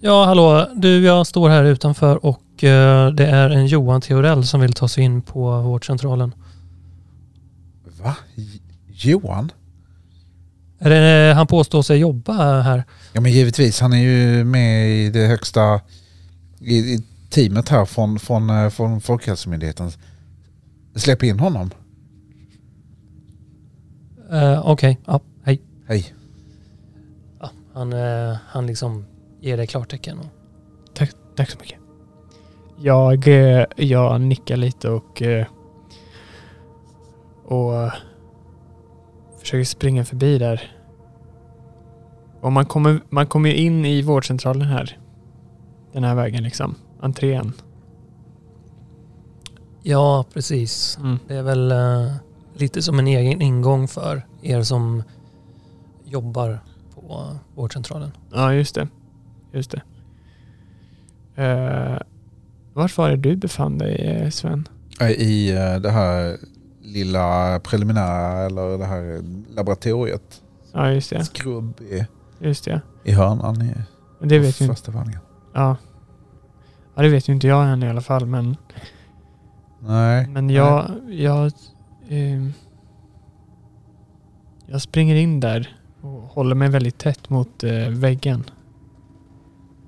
Ja, hallå. Du, jag står här utanför och eh, det är en Johan Theorell som vill ta sig in på vårdcentralen. Va? J- Johan? Är det, han påstår sig jobba här. Ja men givetvis, han är ju med i det högsta i, i teamet här från, från, eh, från Folkhälsomyndigheten. Släpp in honom. Eh, Okej, ja, hej. Hej. Ja, han, eh, han liksom ger dig klartecken. Och, Tack, tack så mycket. Jag, eh, jag nickar lite och, eh, och eh, försöker springa förbi där. Och man kommer, man kommer ju in i vårdcentralen här. Den här vägen liksom. Entrén. ja, precis. Mm. Det är väl eh, lite som en egen ingång för er som jobbar på vårdcentralen. Ja, just det. Just det. Uh, vart var det du befann dig, Sven? I eh, det här lilla preliminära eller det här laboratoriet. Ja, just det. Skrubb i, Just det. i hörnan i det vet ju första våningen. Ja. ja, det vet ju inte jag än i alla fall, men Nej. Men jag, jag, ehm, jag springer in där och håller mig väldigt tätt mot eh, väggen.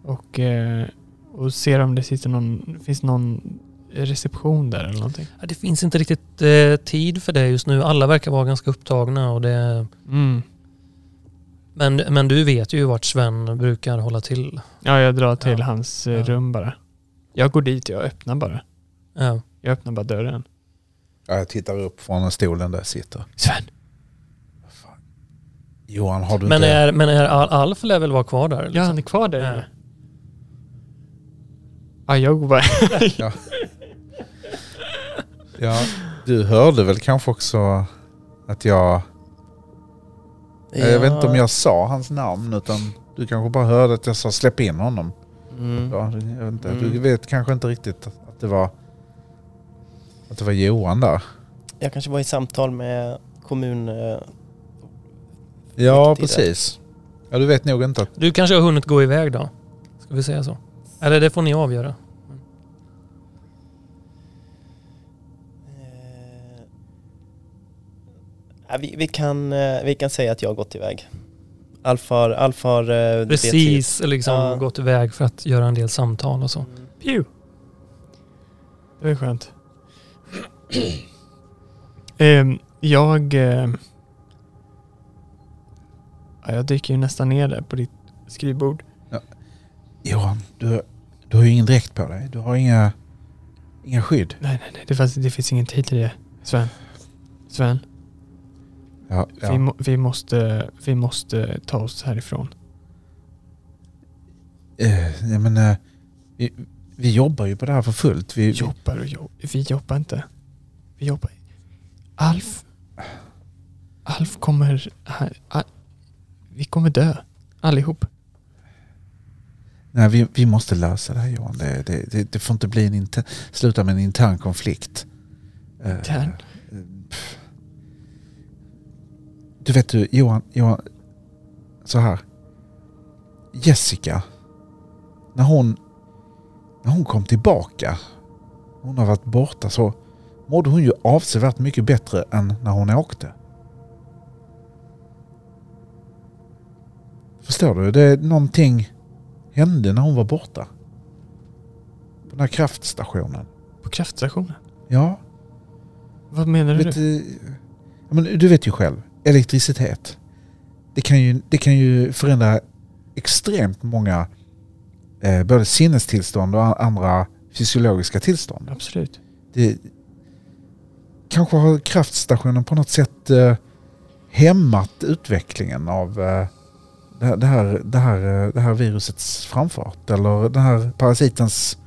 Och, eh, och ser om det sitter någon, finns någon reception där eller någonting. Ja, Det finns inte riktigt eh, tid för det just nu. Alla verkar vara ganska upptagna. Och det, Mm. men, men du vet ju vart Sven brukar hålla till. Ja, jag drar till Ja. hans eh, Ja. rum bara. Jag går dit, jag öppnar bara. Ja. Jag öppnar bara dörren. Ja, jag tittar upp från stolen där jag sitter. Sven! Johan, har du Men, inte... är, men är Al- Alf lär väl vara kvar där? Ja, liksom? han är kvar där Ja. Ja, jag går bara... Ja, du hörde väl kanske också att jag... Jag vet inte om jag sa hans namn utan du kanske bara hörde att jag sa släpp in honom. Mm. Ja, jag vet inte. Mm. Du vet kanske inte riktigt att det var att det var Johan där. Jag kanske var i samtal med kommun... eh, Ja, precis. Ja, du vet nog inte att... Du kanske har hunnit gå iväg då? Ska vi säga så? Eller det får ni avgöra. Vi, vi, kan, eh, vi kan säga att jag har gått iväg. Alf har... Alf har eh, det Precis, liksom Ja. gått iväg för att göra en del samtal och så. Mm. Pew! Det är skönt. Ehm, jag... ja, jag dyker ju nästan ner där på ditt skrivbord. Johan, du, du har ju ingen dräkt på dig. Du har inga, inga skydd. Nej, nej, nej. Det, fanns, det finns ingen tid till det. Sven. Sven. Ja, Vi, ja. må, vi, måste, vi måste ta oss härifrån. Eh, jag menar, vi, vi jobbar ju på det här för fullt. Vi, Jobbar och jobb. Vi jobbar inte. Vi jobbar. Alf. Alf kommer... Här, Al- vi kommer dö. Allihop. nej, vi, vi måste lösa det här Johan. Det, det, det, det får inte bli en inter, sluta med en intern konflikt. Eh, Intern? pff. Du vet du, Johan, Johan, så här. Jessica, när hon, när hon kom tillbaka, hon har varit borta så mådde hon ju avsevärt mycket bättre än när hon åkte. Förstår du? Det är någonting hände när hon var borta. På den här kraftstationen. På kraftstationen? Ja, Vad menar du? vet, du, ja, men du vet ju själv. Elektricitet. Det kan ju, det kan ju förändra extremt många eh, både sinnestillstånd och andra fysiologiska tillstånd. Absolut. Det, kanske har kraftstationen på något sätt eh, hämmat utvecklingen av eh, det, här- det, här, det, här, eh, det här virusets framfart. Eller den här parasitens...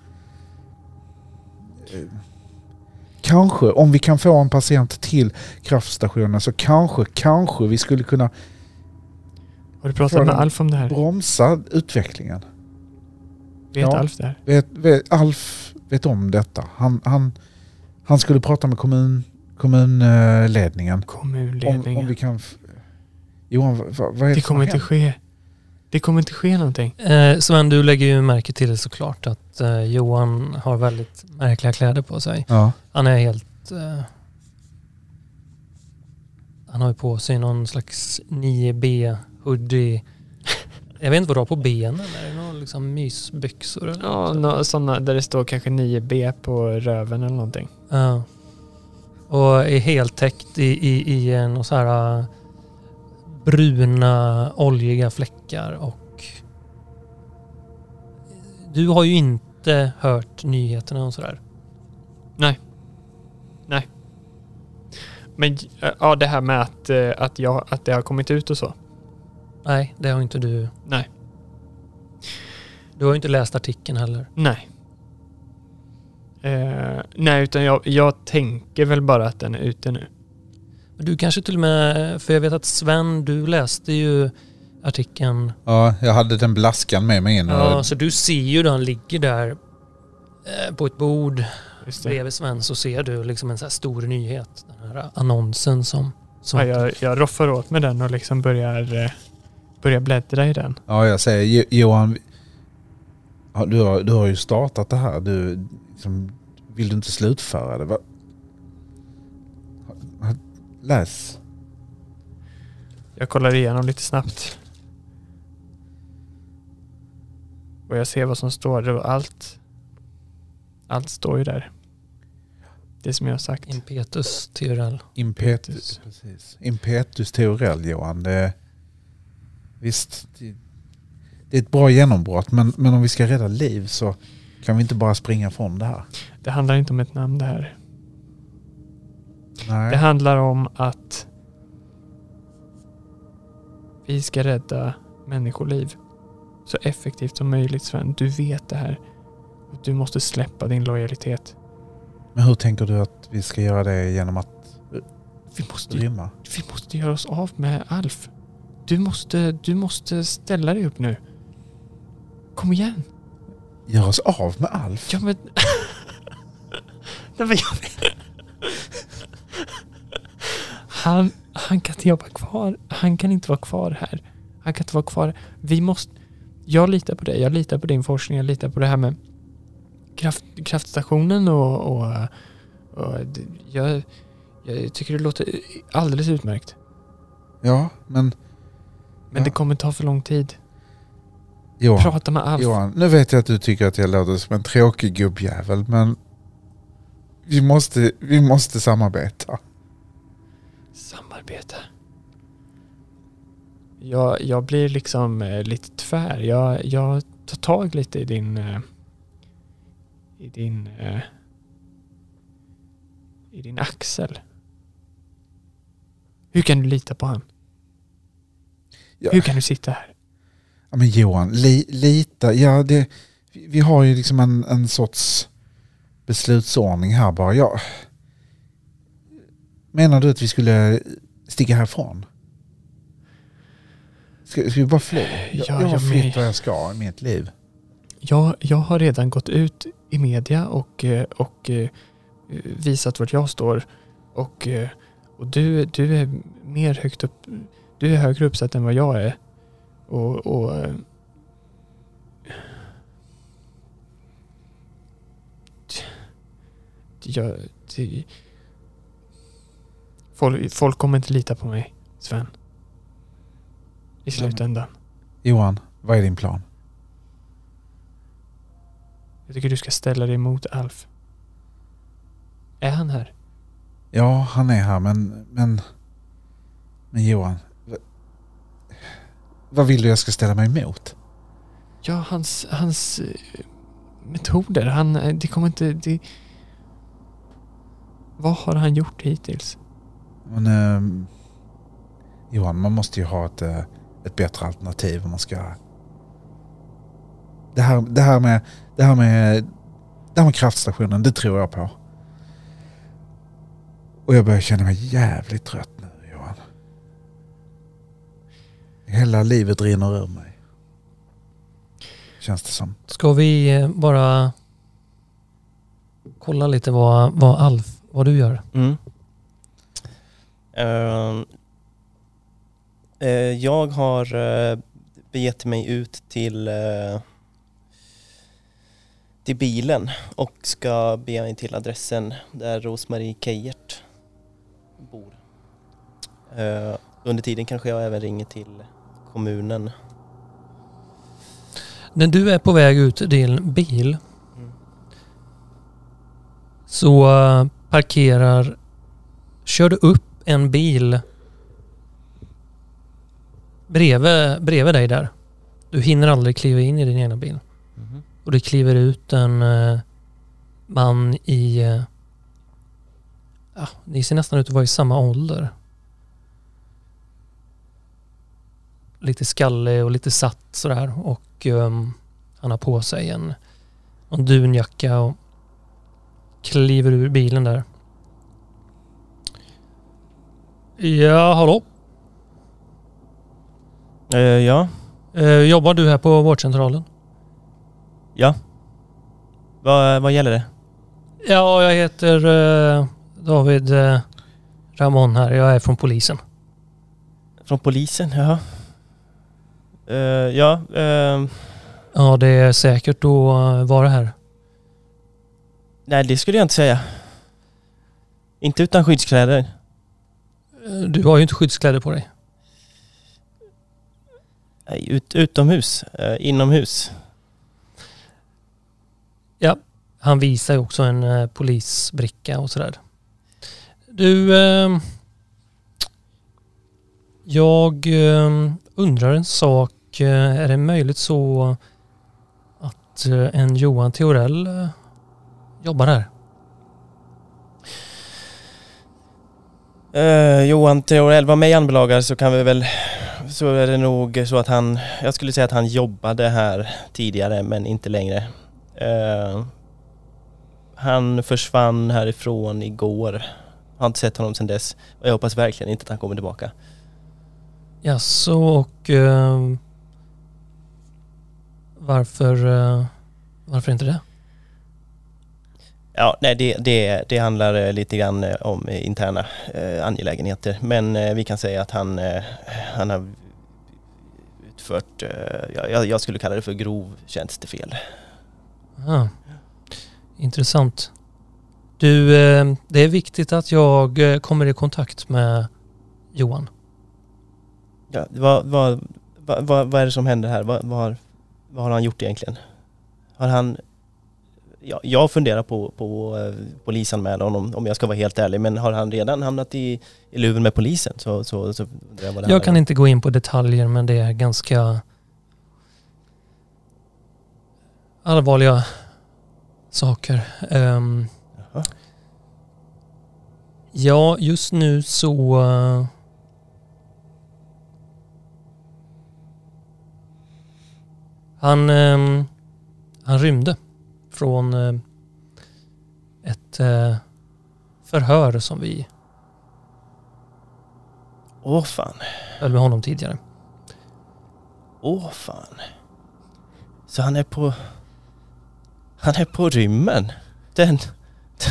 Kanske, om vi kan få en patient till kraftstationen så kanske, kanske vi skulle kunna Har du pratat med Alf om det här? bromsa utvecklingen. Vet Ja. Alf det här? Vet, vet, Alf vet om detta. Han, han, han skulle prata med kommun, kommunledningen. Om, Kommunledningen. om vi kan... Johan, vad, vad är det, det kommer inte ske. Det kommer inte ske någonting. Eh, Sven, du lägger ju märke till såklart att eh, Johan har väldigt märkliga kläder på sig. Ja. Han är helt... Eh, han har ju på sig någon slags 9B hoodie. Jag vet inte vad du har på benen. Är det någon liksom mysbyxor? Eller Ja, något? nå, sådana där det står kanske 9B på röven eller någonting. Ja. Och är helt täckt i, i, i en så här eh, bruna oljiga fläckar och du har ju inte hört nyheterna och sådär. Men äh, ja, det här med att, äh, att, jag, att det har kommit ut och så. Nej, det har inte du. Nej. Du har ju inte läst artikeln heller. Nej. Eh, nej, utan jag, jag tänker väl bara att den är ute nu. Du kanske till och med, för jag vet att Sven, du läste ju artikeln. ja, jag hade den blaskan med mig in. Ja, så du ser ju då han ligger där eh, på ett bord bredvid Sven så ser du liksom en så här stor nyhet. Den här annonsen som... som Ja, jag, jag roffar åt med den och liksom börjar, eh, börjar bläddra i den. ja, jag säger Jo- Johan, ja, du, har, du har ju startat det här. Du, liksom, vill du inte slutföra det? Va? Läs. Jag kollar igenom lite snabbt. Och jag ser vad som står. Och allt, allt står ju där. Det som jag har sagt. Impetus Theorell. Impetus, precis. Impetus teorell Johan. Det, visst, det, det är ett bra genombrott men, men om vi ska rädda liv så kan vi inte bara springa från det här. Det handlar inte om ett namn det här. Nej. Det handlar om att vi ska rädda människoliv så effektivt som möjligt Sven. Du vet det här. Du måste släppa din lojalitet. Men hur tänker du att vi ska göra det genom att Vi måste, rymma? vi måste göra oss av med Alf. Du måste, du måste ställa dig upp nu. Kom igen. Göra oss av med Alf? Ja men... Nej, men jag. Han, han kan inte jobba kvar. Han kan inte vara kvar här. Han kan inte vara kvar. Vi måste... Jag litar på dig. Jag litar på din forskning. Jag litar på det här med kraft, kraftstationen och... och, och jag, jag tycker det låter alldeles utmärkt. Ja, men Men Ja. det kommer ta för lång tid. Johan, Prata med Alf. Johan, nu vet jag att du tycker att jag låter som en tråkig gubbjävel men vi, måste, vi måste samarbeta. Samarbete. Jag, jag blir liksom eh, lite tvär. Jag, jag tar tag lite i din... Eh, I din... Eh, I din axel. Hur kan du lita på han? Ja. Hur kan du sitta här? Ja, men Johan, li, lita, ja det, vi vi har ju liksom en, en sorts beslutsordning här bara. Ja. Menar du att vi skulle sticka härifrån? Ska, ska vi bara fly? Jag, Ja, jag jag med. vad jag ska i mitt liv. Jag, jag har redan gått ut i media och, eh, och eh, visat vart jag står. Och, eh, och du, du är mer högt upp. Du är högre uppsatt än vad jag är. Och, och jag, folk, folk kommer inte lita på mig, Sven. I slutändan. Johan, vad är din plan? Jag tycker du ska ställa dig emot Alf. Är han här? Ja, han är här men, men, men Johan, vad vill du jag ska ställa mig emot? Ja, hans, hans eh, metoder. Han, eh, det kommer inte... Det... Vad har han gjort hittills? Men, ehm, Johan, man måste ju ha ett, eh, ett bättre alternativ om man ska... Det här, det här med, det här med, det här med kraftstationen, det tror jag på. Och jag börjar känna mig jävligt trött nu, Johan. Hela livet rinner ur mig. Känns det som. Ska vi eh, bara kolla lite vad, vad Alf, vad du gör? Mm. Ehm, eh, jag har uh, begett mig ut till, eh, till bilen och ska bege mig till adressen där Rosmarie Keijert bor. Eh, under tiden kanske jag även ringer till kommunen. När du är på väg ut till din bil Mm. så eh, parkerar, kör du upp en bil bredvid, bredvid dig där. Du hinner aldrig kliva in i din egna bil. Och det kliver ut en eh, man i... Eh, ja, ni ser nästan ut att vara i samma ålder. Lite skallig och lite satt sådär. Och ehm, han har på sig en, en dunjacka och kliver ur bilen där. Ja, hallå? Eh, ja, Eh, jobbar du här på vårdcentralen? ja. Vad, vad gäller det? Ja, jag heter eh, David eh, Ramon här. Jag är från polisen. Från polisen? Jaha. Eh, ja, ehm, Ja, det är säkert att eh, vara här. nej det skulle jag inte säga. Inte utan skyddskläder. Du har ju inte skyddskläder på dig. Ut, utomhus, eh, inomhus. Han visar ju också en eh, polisbricka och sådär. Du, eh, jag eh, undrar en sak. Eh, Är det möjligt så att en Johan Theorell jobbar här? Eh, Johan Theorell, vad mig anbelagar så kan vi väl, så är det nog så att han, jag skulle säga att han jobbade här tidigare men inte längre. Uh, han försvann härifrån igår. Har inte sett honom sedan dess och jag hoppas verkligen inte att han kommer tillbaka. Jaså, och uh, varför, uh, varför inte det? Ja, nej det, det, det handlar eh, lite grann eh, om eh, interna eh, angelägenheter men eh, vi kan säga att han, eh, han har utfört, jag, jag skulle kalla det för grov tjänstefel. Ah, intressant. Du, det är viktigt att jag kommer i kontakt med Johan. Ja, vad, vad, vad, vad, vad är det som händer här? Vad, vad, har, vad har han gjort egentligen? Har han, ja, jag funderar på, på eh, polisanmäla honom om jag ska vara helt ärlig. Men har han redan hamnat i, i luven med polisen så, så, så jag vad det Jag kan om. inte gå in på detaljer men det är ganska allvarliga saker. Jaha. ja, just nu så eh, han, ehm, han rymde från eh, ett eh, förhör som vi Åh fan. höll med honom tidigare. Åh fan. Så han är på... Han är på rymmen. Den,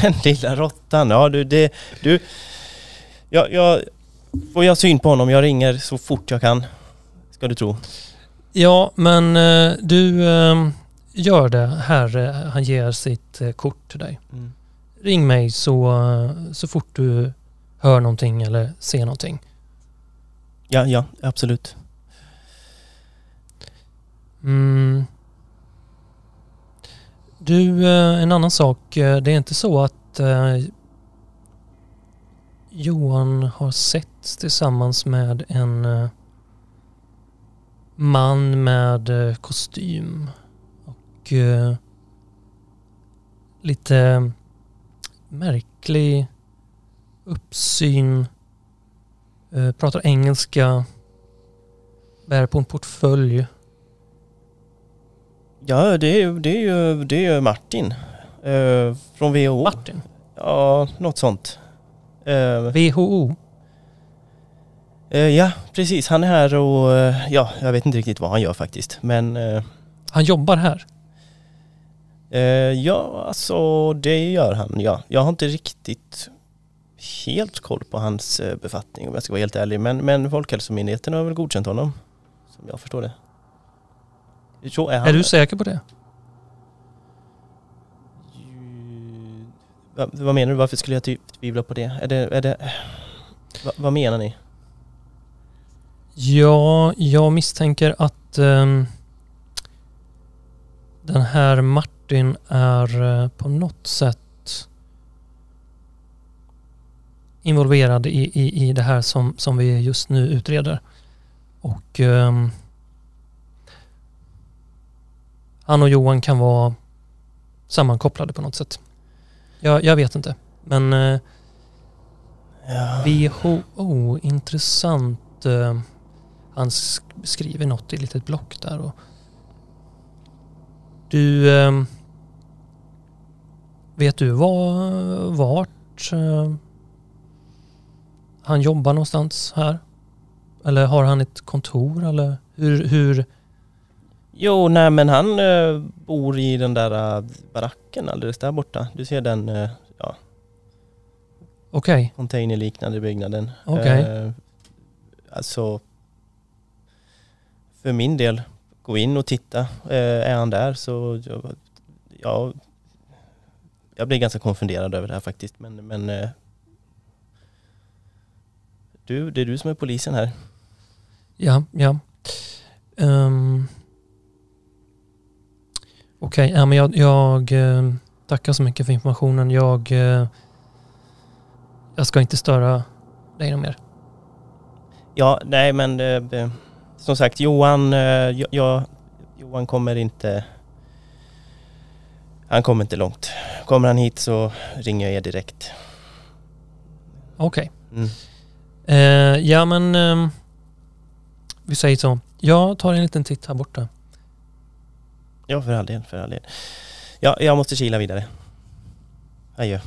den lilla råttan. Ja du, det... Du... Jag, jag... Får jag syn på honom? Jag ringer så fort jag kan. Ska du tro. Ja, men eh, du gör det här. eh, Han ger sitt eh, kort till dig. Mm. Ring mig så, eh, så fort du hör någonting eller ser någonting. Ja, ja, absolut. Mm. Du, eh, en annan sak. Det är inte så att Johan har sett tillsammans med en man med kostym och eh, lite märklig uppsyn. Eh, pratar engelska. Bär på en portfölj. Ja, det är det är ju, det är Martin. Eh, från WHO. Martin. Ja, något sånt. Eh, WHO. eh, ja, precis. Han är här och eh, ja, jag vet inte riktigt vad han gör faktiskt. Men eh, Han jobbar här. Eh, ja, alltså det gör han, ja. Jag har inte riktigt helt koll på hans eh, befattning om jag ska vara helt ärlig. Men, men Folkhälsomyndigheten har väl godkänt honom, som jag förstår det. Så är han. Är du säker på det? Va, vad menar du? Varför skulle jag tvivla på det? Är det, är det va, vad menar ni? Ja, jag misstänker att ehm, den här Martin är eh, på något sätt involverad i, i, i det här som, som vi just nu utreder. Och ehm, han och Johan kan vara sammankopplade på något sätt. Jag, jag vet inte. Men eh, Ja. WHO, intressant. Eh, Han sk- skriver något i ett litet block där. Och du, eh, vet du var, vart eh, han jobbar någonstans här? Eller har han ett kontor eller hur, hur Jo, nej men han eh, bor i den där eh, baracken alldeles där borta. Du ser den eh, ja, okej, containerliknande byggnaden. Okej. Eh, alltså, för min del, gå in och titta. Är han där så, ja, jag blir ganska konfunderad över det här faktiskt. Men, men eh, du, det är du som är polisen här. ja, ja. Um, okej, ja, men jag, jag eh, tackar så mycket för informationen. Jag, eh, jag ska inte störa dig något mer. Ja, nej men eh, som sagt Johan, eh, jag, Johan kommer inte han kommer inte långt. Kommer han hit så ringer jag er direkt. Okej. Mm. Eh, ja men ehm, vi säger så. Jag tar en liten titt här borta. Ja, för all del, för all del. Ja, jag måste kila vidare. Adjö.